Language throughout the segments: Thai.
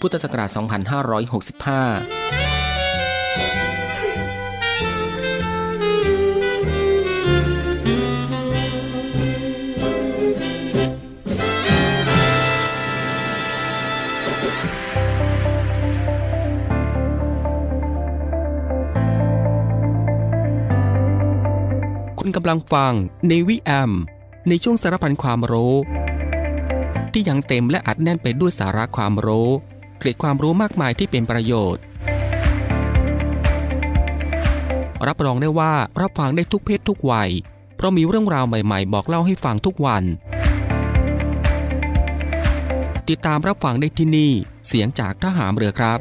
พุทธศักราช 2565คุณกำลังฟังในวิแอม ในช่วงสารพันความรู้ ที่ยังเต็มและอัดแน่นไปด้วยสาระความรู้ เกร็ดความรู้มากมายที่เป็นประโยชน์ รับรองได้ว่ารับฟังได้ทุกเพศทุกวัย เพราะมีเรื่องราวใหม่ๆ บอกเล่าให้ฟังทุกวัน ติดตามรับฟังได้ที่นี่ เสียงจากทหามเรือครับ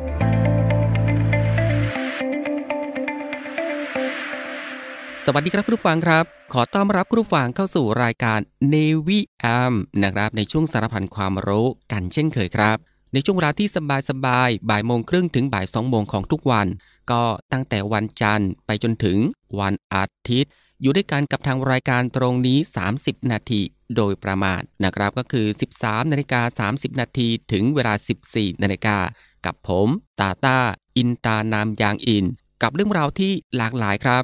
สวัสดีครับผู้ฟังครับ ขอต้อนรับผู้ฟังเข้าสู่รายการ Navy AM นะครับ ในช่วงสารพันความรู้กันเช่นเคยครับ ในช่วงเวลาที่สบายๆบ่ายโมงครึ่งถึงบ่ายสองโมงของทุกวัน ก็ตั้งแต่วันจันทร์ไปจนถึงวันอาทิตย์ อยู่ด้วยกันกับทางรายการตรงนี้ 30 นาทีโดยประมาณนะครับก็คือ 13นาฬิกา30 นาทีถึงเวลา 14นาฬิกากับผม ตาตาอินตานามยางอิน กับเรื่องราวที่หลากหลายครับ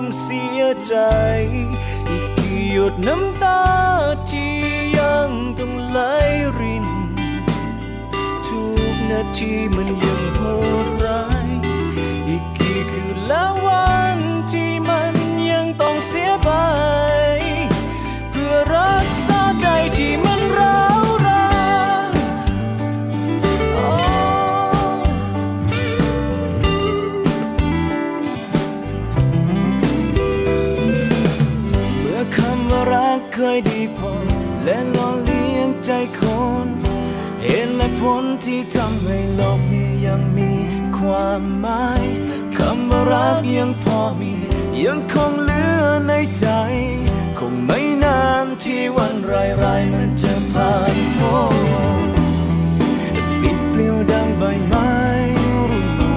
ความเสียใจ อีกกี่หยดน้ำตาที่ยังต้องไหลริน ทุกนาทีมันยัง ที่ทำให้โลกนี้ยังมีความหมายคำว่ารักยังพอมี ยังคงเหลือในใจ คงไม่นานที่วันร้ายๆมันจะผ่านพ้นปิดเปลิวดังใบไม้รุ่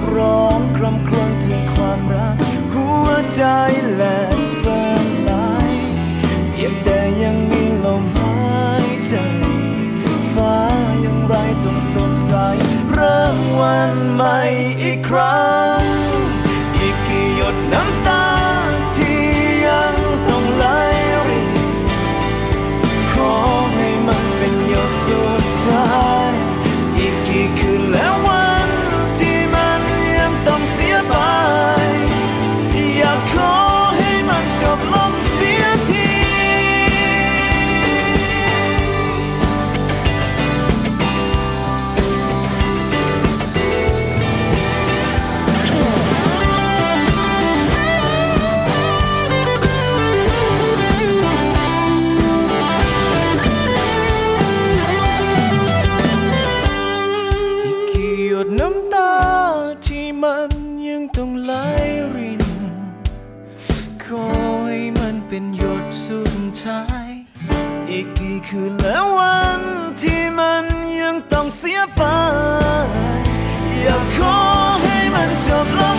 นร้องคร่ำครวญถึงความรัก หัวใจแหลกสล อี สุดท้าย อีกกี่คืนและวันที่มันยังต้องเสียไป อยากขอให้มันจบลง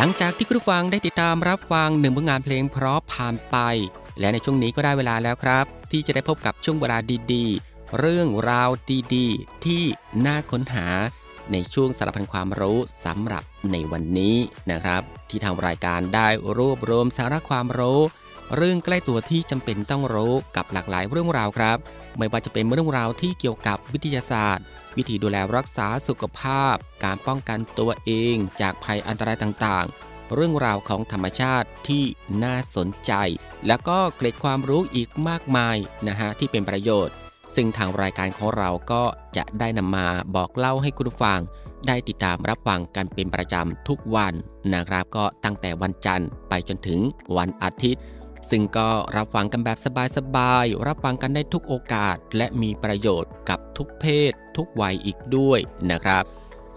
หลังจากที่คุณฟังได้ติดตามรับฟังหนึ่งผลงานเพลงเพราะผ่านไป และในช่วงนี้ก็ได้เวลาแล้วครับ ที่จะได้พบกับช่วงเวลาดีๆ เรื่องราวดีๆ ที่น่าค้นหาในช่วงสารพันความรู้สำหรับในวันนี้นะครับ ที่ทางรายการได้รวบรวมสาระความรู้ เรื่องใกล้ตัวที่จำเป็นต้องรู้กับหลากหลายเรื่องราวครับ ไม่ว่าจะเป็นเรื่องราวที่เกี่ยวกับวิทยาศาสตร์ วิธีดูแลรักษาสุขภาพ การป้องกันตัวเอง จากภัยอันตรายต่างๆ เรื่องราวของธรรมชาติที่น่าสนใจ แล้วก็เกร็ดความรู้อีกมากมายนะฮะที่เป็นประโยชน์ ซึ่งทางรายการของเราก็จะได้นำมาบอกเล่าให้คุณฟังได้ติดตามรับฟังกันเป็นประจำทุกวันนะครับก็ตั้งแต่วันจันทร์ไปจนถึงวันอาทิตย์ ซึ่งก็รับฟังกันแบบสบายๆ รับฟังกันได้ทุกโอกาส และมีประโยชน์กับทุกเพศ ทุกวัยอีกด้วยนะครับ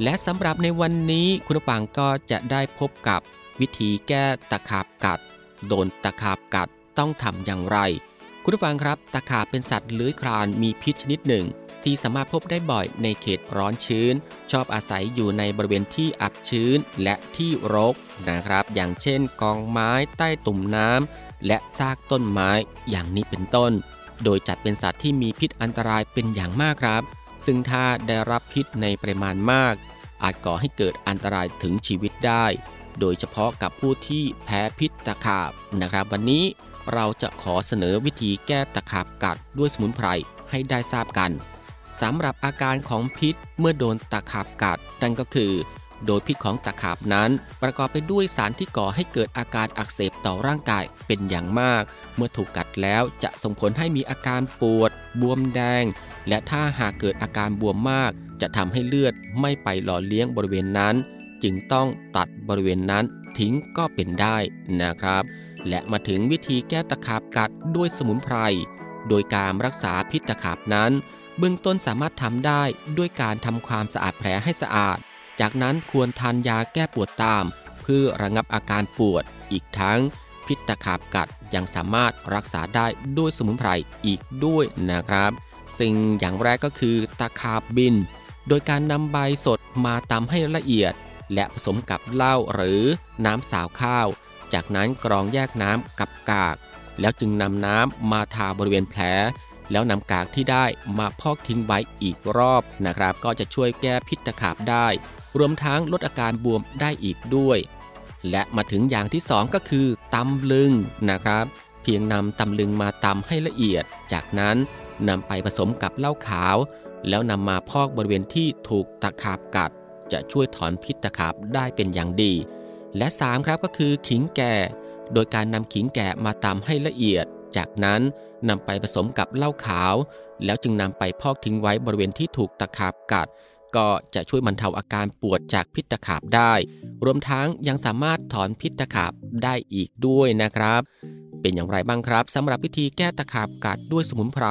และสำหรับในวันนี้คุณผู้ฟังก็จะได้พบกับวิธีแก้ตะขาบกัด โดนตะขาบกัดต้องทำอย่างไร คุณผู้ฟังครับ ตะขาบเป็นสัตว์เลื้อยคลานมีพิษชนิดหนึ่ง ที่สามารถพบได้บ่อยในเขตร้อนชื้น ชอบอาศัยอยู่ในบริเวณที่อับชื้นและที่รกนะครับ อย่างเช่น กองไม้ใต้ตุ่มน้ำ และซากต้นไม้อย่างนี้เป็นต้น โดยจัดเป็นสัตว์ที่มีพิษอันตรายเป็นอย่างมากครับ ซึ่งถ้าได้รับพิษในปริมาณมาก อาจก่อให้เกิดอันตรายถึงชีวิตได้ โดยเฉพาะกับผู้ที่แพ้พิษตะขาบนะครับ วันนี้เราจะขอเสนอวิธีแก้ตะขาบกัดด้วยสมุนไพรให้ได้ทราบกันสำหรับอาการของพิษเมื่อโดนตะขาบกัดนั่นก็คือ โดยพิษของตะขาบนั้น ประกอบไปด้วยสารที่ก่อให้เกิดอาการอักเสบต่อร่างกายเป็นอย่างมาก เมื่อถูกกัดแล้วจะส่งผลให้มีอาการปวด บวมแดง และถ้าหากเกิดอาการบวมมาก จะทำให้เลือดไม่ไปหล่อเลี้ยงบริเวณนั้น จึงต้องตัดบริเวณนั้นทิ้งก็เป็นได้นะครับ และมาถึงวิธีแก้ตะขาบกัดด้วยสมุนไพร โดยการรักษาพิษตะขาบนั้น เบื้องต้นสามารถทำได้ด้วยการทำความสะอาดแผลให้สะอาด จากนั้นควรทานยาแก้ปวดตาม เพื่อระงับอาการปวด อีกทั้งพิษตะขาบกัดยังสามารถรักษาได้ด้วยสมุนไพรอีกด้วยนะครับ สิ่งอย่างแรกก็คือตะขาบบิน โดยการนำใบสดมาตำให้ละเอียด และผสมกับเหล้าหรือน้ำสาวข้าว จากนั้นกรองแยกน้ำกับกาก แล้วจึงนำน้ำมาทาบริเวณแผลแล้วนำกากที่ได้มาพอกทิ้งไว้อีกรอบนะครับ ก็จะช่วยแก้พิษตะขาบได้ รวมทั้งลดอาการบวมได้อีกด้วย และมาถึงอย่างที่สองก็คือตำลึงนะครับ เพียงนำตำลึงมาตำให้ละเอียด จากนั้นนำไปผสมกับเหล้าขาว แล้วนำมาพอกบริเวณที่ถูกตะขาบกัด จะช่วยถอนพิษตะขาบได้เป็นอย่างดี และ 3 ครับก็คือขิงแก่ โดยการนำขิงแก่มาตำให้ละเอียด จากนั้นนำไปผสมกับเหล้าขาว แล้วจึงนำไปพอกทิ้งไว้บริเวณที่ถูกตะขาบกัด ก็จะช่วยบรรเทาอาการปวดจากพิษตะขาบได้ รวมทั้งยังสามารถถอนพิษตะขาบได้อีกด้วยนะครับ เป็นอย่างไรบ้างครับสำหรับวิธีแก้ตะขาบกัดด้วยสมุนไพร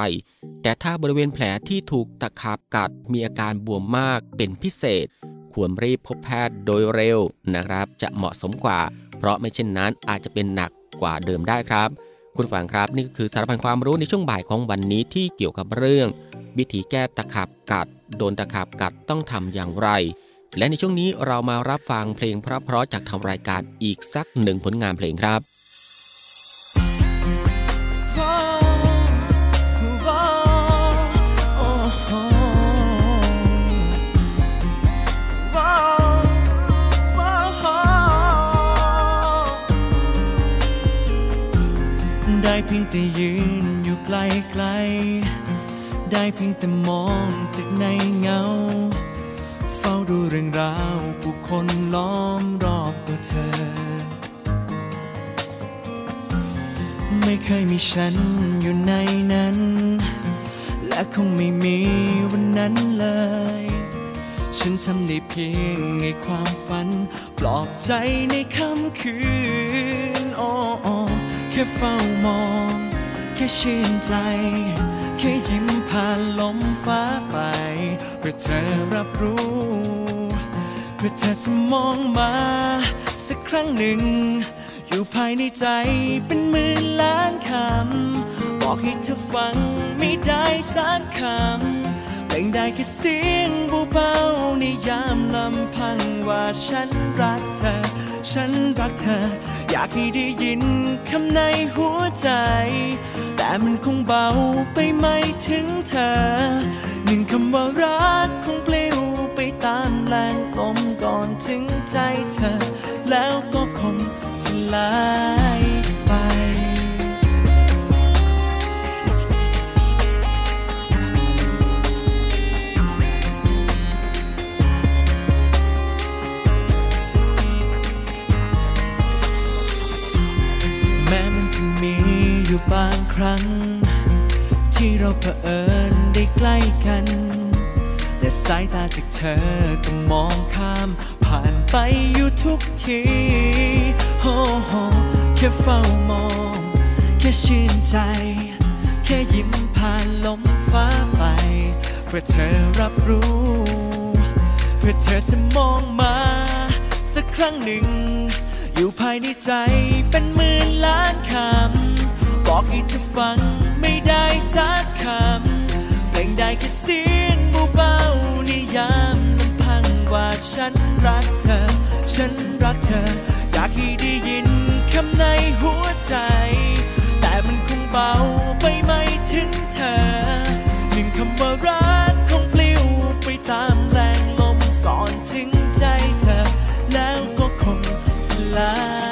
แต่ถ้าบริเวณแผลที่ถูกตะขาบกัดมีอาการบวมมากเป็นพิเศษ ควรรีบพบแพทย์โดยเร็วนะครับ จะเหมาะสมกว่า เพราะไม่เช่นนั้นอาจจะเป็นหนักกว่าเดิมได้ครับ คุณฟังครับนี่ก็คือสารพันความรู้ในช่วงบ่ายของวันนี้ที่เกี่ยวกับเรื่อง วิธีแก้ตะขาบกัด โดนตะขาบกัดต้องทำอย่างไร และในช่วงนี้เรามารับฟังเพลงเพราะๆจากทางรายการอีกสักหนึ่งผลงานเพลงครับได้เพียงแต่ยืนอยู่ไกลๆ ได้เพียงแต่มองจากในเงา เฝ้าดูเรื่องราวผู้คนล้อมรอบตัวเธอ ไม่เคยมีฉันอยู่ในนั้น และคงไม่มีวันนั้นเลย ฉันทำได้เพียงในความฝัน ปลอบใจในค่ำคืนโอ้โอ้แค่เฝ้ามอง แค่ชื่นใจ แค่ยิ้ม ผ่านลมฟ้าไป เพื่อเธอรับรู้ เพื่อเธอจะมองมา สักครั้งหนึ่ง อยู่ภายในใจเป็นหมื่นล้านคำ บอกให้เธอฟังไม่ได้สักคำเพลงได้แค่เสียงเบาๆในยามลำพังว่าฉันรักเธอ ฉันรักเธอ อยากให้ได้ยินคำในหัวใจ แต่มันคงเบาไปไม่ถึงเธอ หนึ่งคำว่ารักคงปลิวไปตามแรงลมก่อนถึงใจเธอ แล้วก็คงสลาย บางครั้ง ที่เราเผอิญได้ใกล้กัน แต่สายตาจากเธอก็มองข้าม ผ่านไปอยู่ทุกทีโอ้โหแค่เฝ้ามอง แค่ชื่นใจ แค่ยิ้มผ่านลมฟ้าไป เพื่อเธอรับรู้ เพื่อเธอจะมองมา สักครั้งหนึ่ง อยู่ภายในใจเป็นหมื่นล้านคำ บอกให้เธอฟังไม่ได้สักคำเพลงได้แค่เสียงเบาๆนิยามลำพังว่าฉันรักเธอ ฉันรักเธอ อยากให้ได้ยินคำในหัวใจ แต่มันคงเบาไปไม่ถึงเธอหนึ่งคำว่ารักคงปลิวไปตามแรงลมก่อนถึงใจเธอ แล้วก็คงสลาย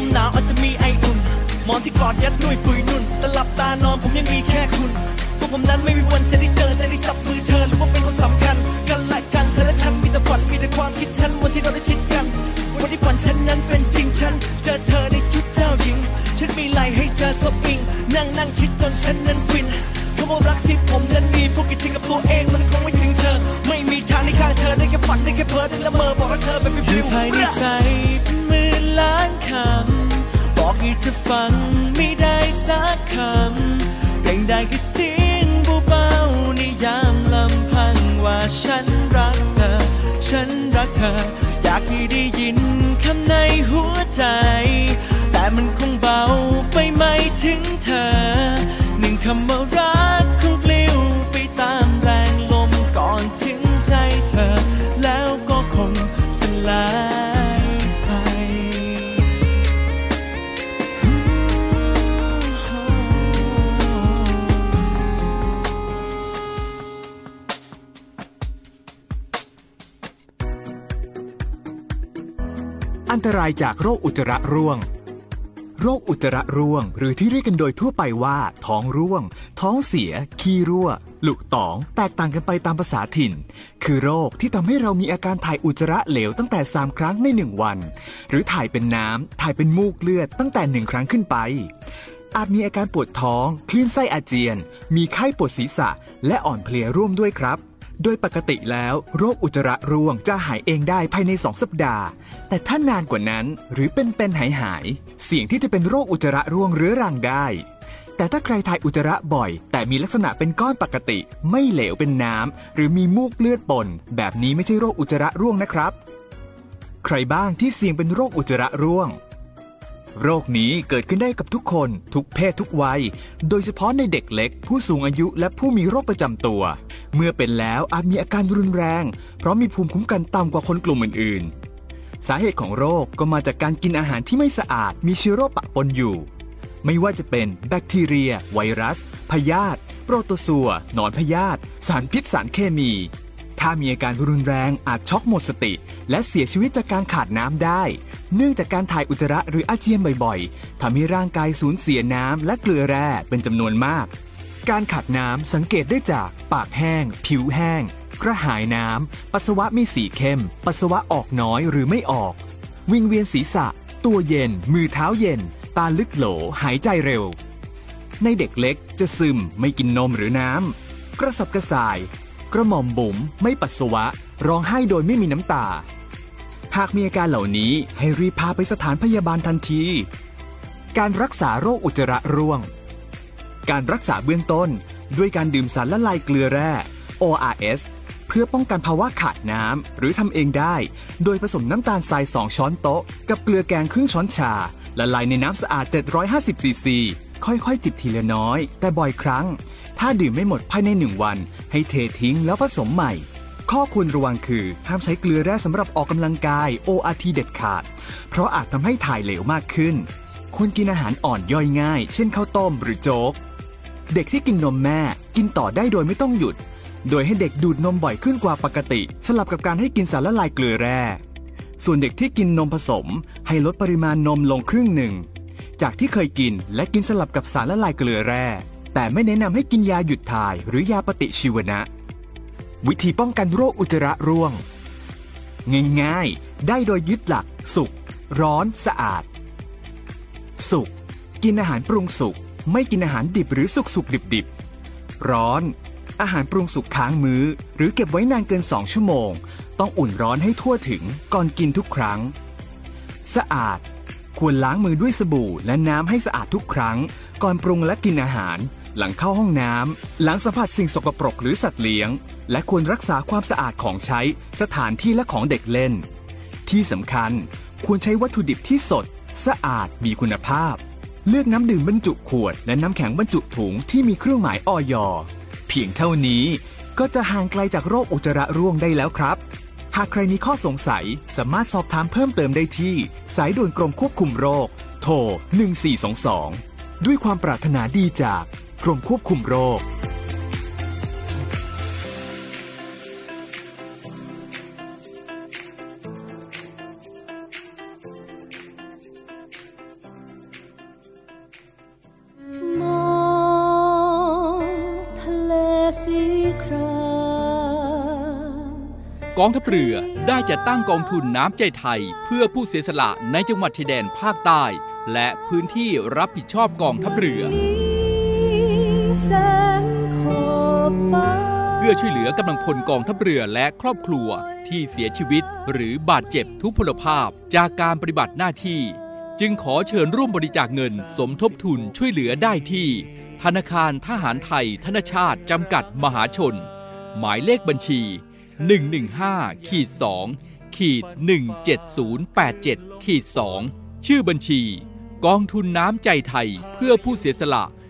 มหนาวอาจจะมีไออุ่นหมอนที่กอดยัดด้วยปุยนุ่นแต่หลับตานอนผมยังมีแค่คุณพวกผมนั้นไม่มีวันจะได้เจอจะได้จับมือเธอหรือว่าเป็นคนสำคัญ กันและกันเธอและฉันมีแต่ฝันมีแต่ความคิดฉันวันที่เราได้ชิดกันวันที่ฝันฉันนั้นเป็นจริงฉันเจอเธอในชุดเจ้าหญิง ฉันมีไหลให้เธอสบอิง นั่งนั่งคิดจนฉันนั้นฟินคำว่ารักที่ผมนั้นมีพวกกิจริงกับตัวเองมันคงไม่ถึงเธอ ไม่มีทางที่ข้างเธอได้แค่ฝันได้แค่เพ้อได้ละเมอบอกว่าเธอเป็นอฟิยู่วภายในใจเป็นหมื่น ล้านคำ บอกให้เธอฟังไม่ได้สักคำเพลงได้แค่เสียงเบาๆในยามลำพังว่าฉันรักเธอ ฉันรักเธอ อยากให้ได้ยินคำในหัวใจ แต่มันคงเบาไปไม่ถึงเธอ หนึ่งคำว่ารัก รายจากโรคอุจจาระร่วง โรคอุจจาระร่วง หรือที่เรียกกันโดยทั่วไปว่า ท้องร่วง ท้องเสีย ขี้รั่ว หลุตอง แตกต่างกันไปตามภาษาถิ่น คือโรคที่ทำให้เรามีอาการถ่ายอุจจาระเหลวตั้งแต่ 3 ครั้งใน 1 วัน หรือถ่ายเป็นน้ำถ่ายเป็นมูกเลือดตั้งแต่ 1 ครั้งขึ้นไป อาจมีอาการปวดท้อง คลื่นไส้อาเจียน มีไข้ปวดศีรษะ และอ่อนเพลียร่วมด้วยครับ โดยปกติแล้วโรคอุจจาระร่วงจะหายเองได้ภายใน 2 สัปดาห์ แต่ถ้านานกว่านั้นหรือเป็นเป็นหายหายเสี่ยงที่จะเป็นโรคอุจจาระร่วงเรื้อรังได้ แต่ถ้าใครถ่ายอุจจาระบ่อย แต่มีลักษณะเป็นก้อนปกติ ไม่เหลวเป็นน้ำหรือมีมูกเลือดปน แบบนี้ไม่ใช่โรคอุจจาระร่วงนะครับ ใครบ้างที่เสี่ยงเป็นโรคอุจจาระร่วง โรคนี้เกิดขึ้นได้กับทุกคนทุกเพศทุกวัย โดยเฉพาะในเด็กเล็ก ผู้สูงอายุและผู้มีโรคประจำตัว เมื่อเป็นแล้วอาจมีอาการรุนแรง เพราะมีภูมิคุ้มกันต่ำกว่าคนกลุ่มอื่นๆ สาเหตุของโรคก็มาจากการกินอาหารที่ไม่สะอาด มีเชื้อโรคปะปนอยู่ ไม่ว่าจะเป็นแบคทีเรีย ไวรัส พยาธิโปรโตซัวหนอนพยาธิสารพิษสารเคมี ถ้ามีอาการรุนแรงอาจช็อกหมดสติ และเสียชีวิตจากการขาดน้ำได้ เนื่องจากการถ่ายอุจจาระหรืออาเจียนบ่อยๆทำให้ร่างกายสูญเสียน้ำและเกลือแร่เป็นจำนวนมาก การขาดน้ำสังเกตได้จากปากแห้ง ผิวแห้ง กระหายน้ำ ปัสสาวะมีสีเข้ม ปัสสาวะออกน้อยหรือไม่ออก วิงเวียนศีรษะ ตัวเย็น มือเท้าเย็น ตาลึกโหล หายใจเร็ว ในเด็กเล็กจะซึมไม่กินนมหรือน้ำกระสับกระส่าย กระหม่อมบุ๋มไม่ปัสสาวะ ร้องไห้โดยไม่มีน้ำตา หากมีอาการเหล่านี้ให้รีบพาไปสถานพยาบาลทันที การรักษาโรคอุจจาระร่วง การรักษาเบื้องต้น ด้วยการดื่มสารละลายเกลือแร่ ORS เพื่อป้องกันภาวะขาดน้ำหรือทำเองได้ โดยผสมน้ำตาลทราย 2 ช้อนโต๊ะ กับเกลือแกงครึ่งช้อนชา ละลายในน้ำสะอาด 750ซีซี ค่อยๆ จิบทีละน้อย แต่บ่อยครั้ง ถ้าดื่มไม่หมดภายในหนึ่งวัน ให้เททิ้งแล้วผสมใหม่ ข้อควรระวังคือ ห้ามใช้เกลือแร่สำหรับออกกำลังกาย ORT เด็ดขาด เพราะอาจทำให้ถ่ายเหลวมากขึ้น ควรกินอาหารอ่อนย่อยง่าย เช่นข้าวต้มหรือโจ๊ก เด็กที่กินนมแม่ กินต่อได้โดยไม่ต้องหยุด โดยให้เด็กดูดนมบ่อยขึ้นกว่าปกติ สลับกับการให้กินสารละลายเกลือแร่ ส่วนเด็กที่กินนมผสม ให้ลดปริมาณนมลงครึ่งหนึ่ง จากที่เคยกินและกินสลับกับสารละลายเกลือแร่ แต่ไม่แนะนำให้กินยาหยุดถ่ายหรือยาปฏิชีวนะ วิธีป้องกันโรคอุจจาระร่วง ง่ายๆ ได้โดยยึดหลัก สุกร้อนสะอาด สุกกินอาหารปรุงสุกไม่กินอาหารดิบหรือสุกสุกดิบดิบร้อน อาหารปรุงสุกค้างมือ้อ หรือเก็บไว้นานเกิน2ชั่วโมง ต้องอุ่นร้อนให้ทั่วถึงก่อนกินทุกครั้ง สะอาด ควรล้างมือด้วยสบู่และน้ำให้สะอาดทุกครั้ง ก่อนปรุงและกินอาหาร หลังเข้าห้องน้ำ หลังสัมผัสสิ่งสกปรกหรือสัตว์เลี้ยง และควรรักษาความสะอาดของใช้สถานที่และของเด็กเล่น ที่สำคัญควรใช้วัตถุดิบที่สด สะอาดมีคุณภาพ เลือกน้ำดื่มบรรจุขวด และน้ำแข็งบรรจุถุงที่มีเครื่องหมายออยเพียงเท่านี้ก็จะห่างไกลจากโรคอุจจาระร่วงได้แล้วครับ หากใครมีข้อสงสัยสามารถสอบถามเพิ่มเติมได้ที่ สายด่วนกรมควบคุมโรค โทร 1422 ด้วยความปรารถนาดีจาก กรมควบคุมโรค มองทะเลสีครามกองทัพเรือได้จัดตั้งกองทุนน้ำใจไทย เพื่อผู้เสียสละในจังหวัดชายแดนภาคใต้ และพื้นที่รับผิดชอบกองทัพเรือ แสงขอบฟ้าเพื่อช่วยเหลือกำลังพลกองทัพเรือและครอบครัวที่เสียชีวิตหรือบาดเจ็บทุพพลภาพจากการปฏิบัติหน้าที่ จึงขอเชิญร่วมบริจาคเงินสมทบทุนช่วยเหลือได้ที่ ธนาคารทหารไทย ธนชาติจำกัดมหาชน หมายเลขบัญชี 115ขีด2ขีด17087ขีด2ชื่อบัญชี กองทุนน้ำใจไทยเพื่อผู้เสียสละ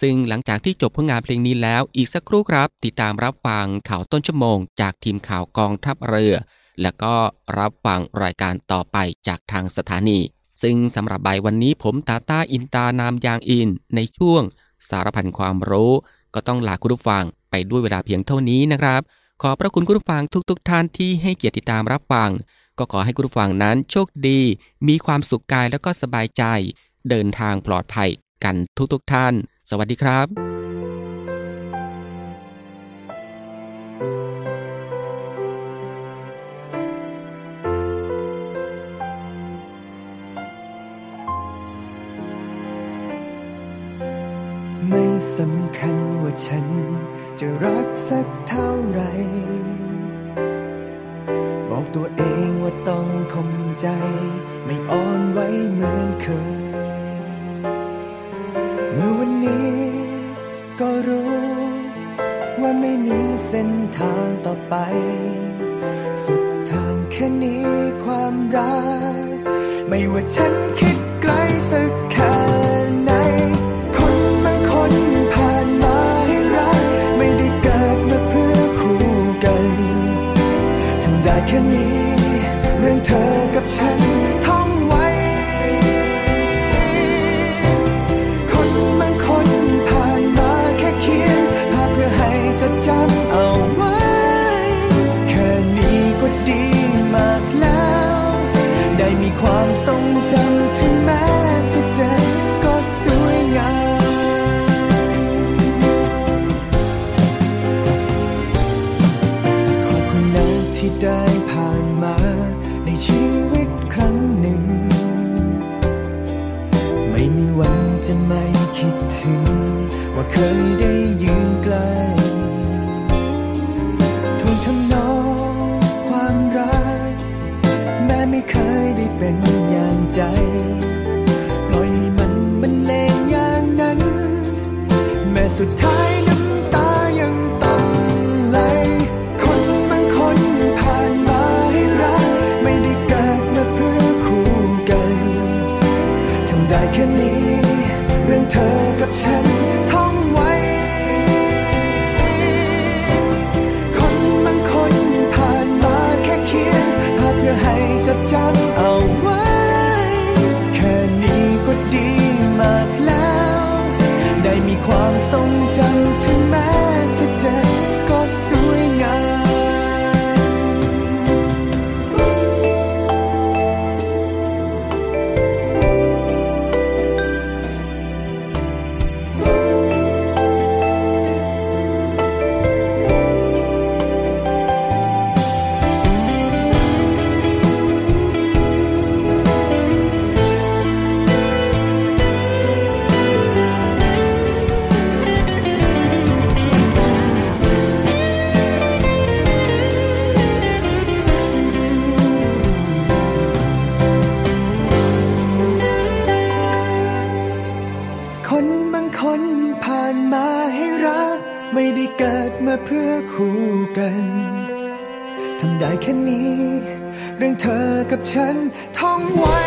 ซึ่งหลังจากที่จบผลงานเพลงนี้แล้วอีกสักครู่ครับ ติดตามรับฟังข่าวต้นชั่วโมง จากทีมข่าวกองทัพเรือ แล้วก็รับฟังรายการต่อไปจากทางสถานี ซึ่งสำหรับใบวันนี้ผมตาต้าอินตานามยางอิน ในช่วง สารพันความรู้ ก็ต้องลาคุณผู้ฟังไปด้วยเวลาเพียงเท่านี้นะครับ ขอพระคุณคุณผู้ฟังทุกๆทท่านที่ให้เกียรติติดตามรับฟัง ก็ขอให้คุณผู้ฟังนั้นโชคดี มีความสุขกายแล้วก็สบายใจ เดินทางปลอดภัยกันทุกๆทท่าน วัสดีครับไม่สำคัญว่าฉันจะรักสักเท่าไร บอกตัวเองว่าต้องคมใจ ไม่อ่อนไหวเหมือนเคย ฉันคิด กับฉัน เพื่อคู่กันทำได้แค่นี้ เรื่องเธอกับฉันท่องไว้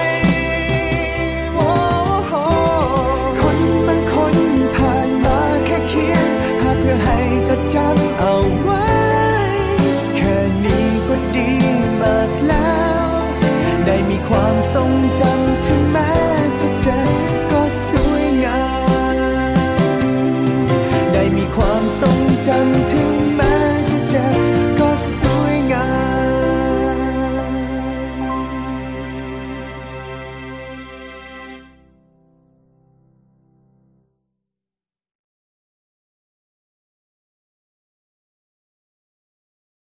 จันทร์ถึง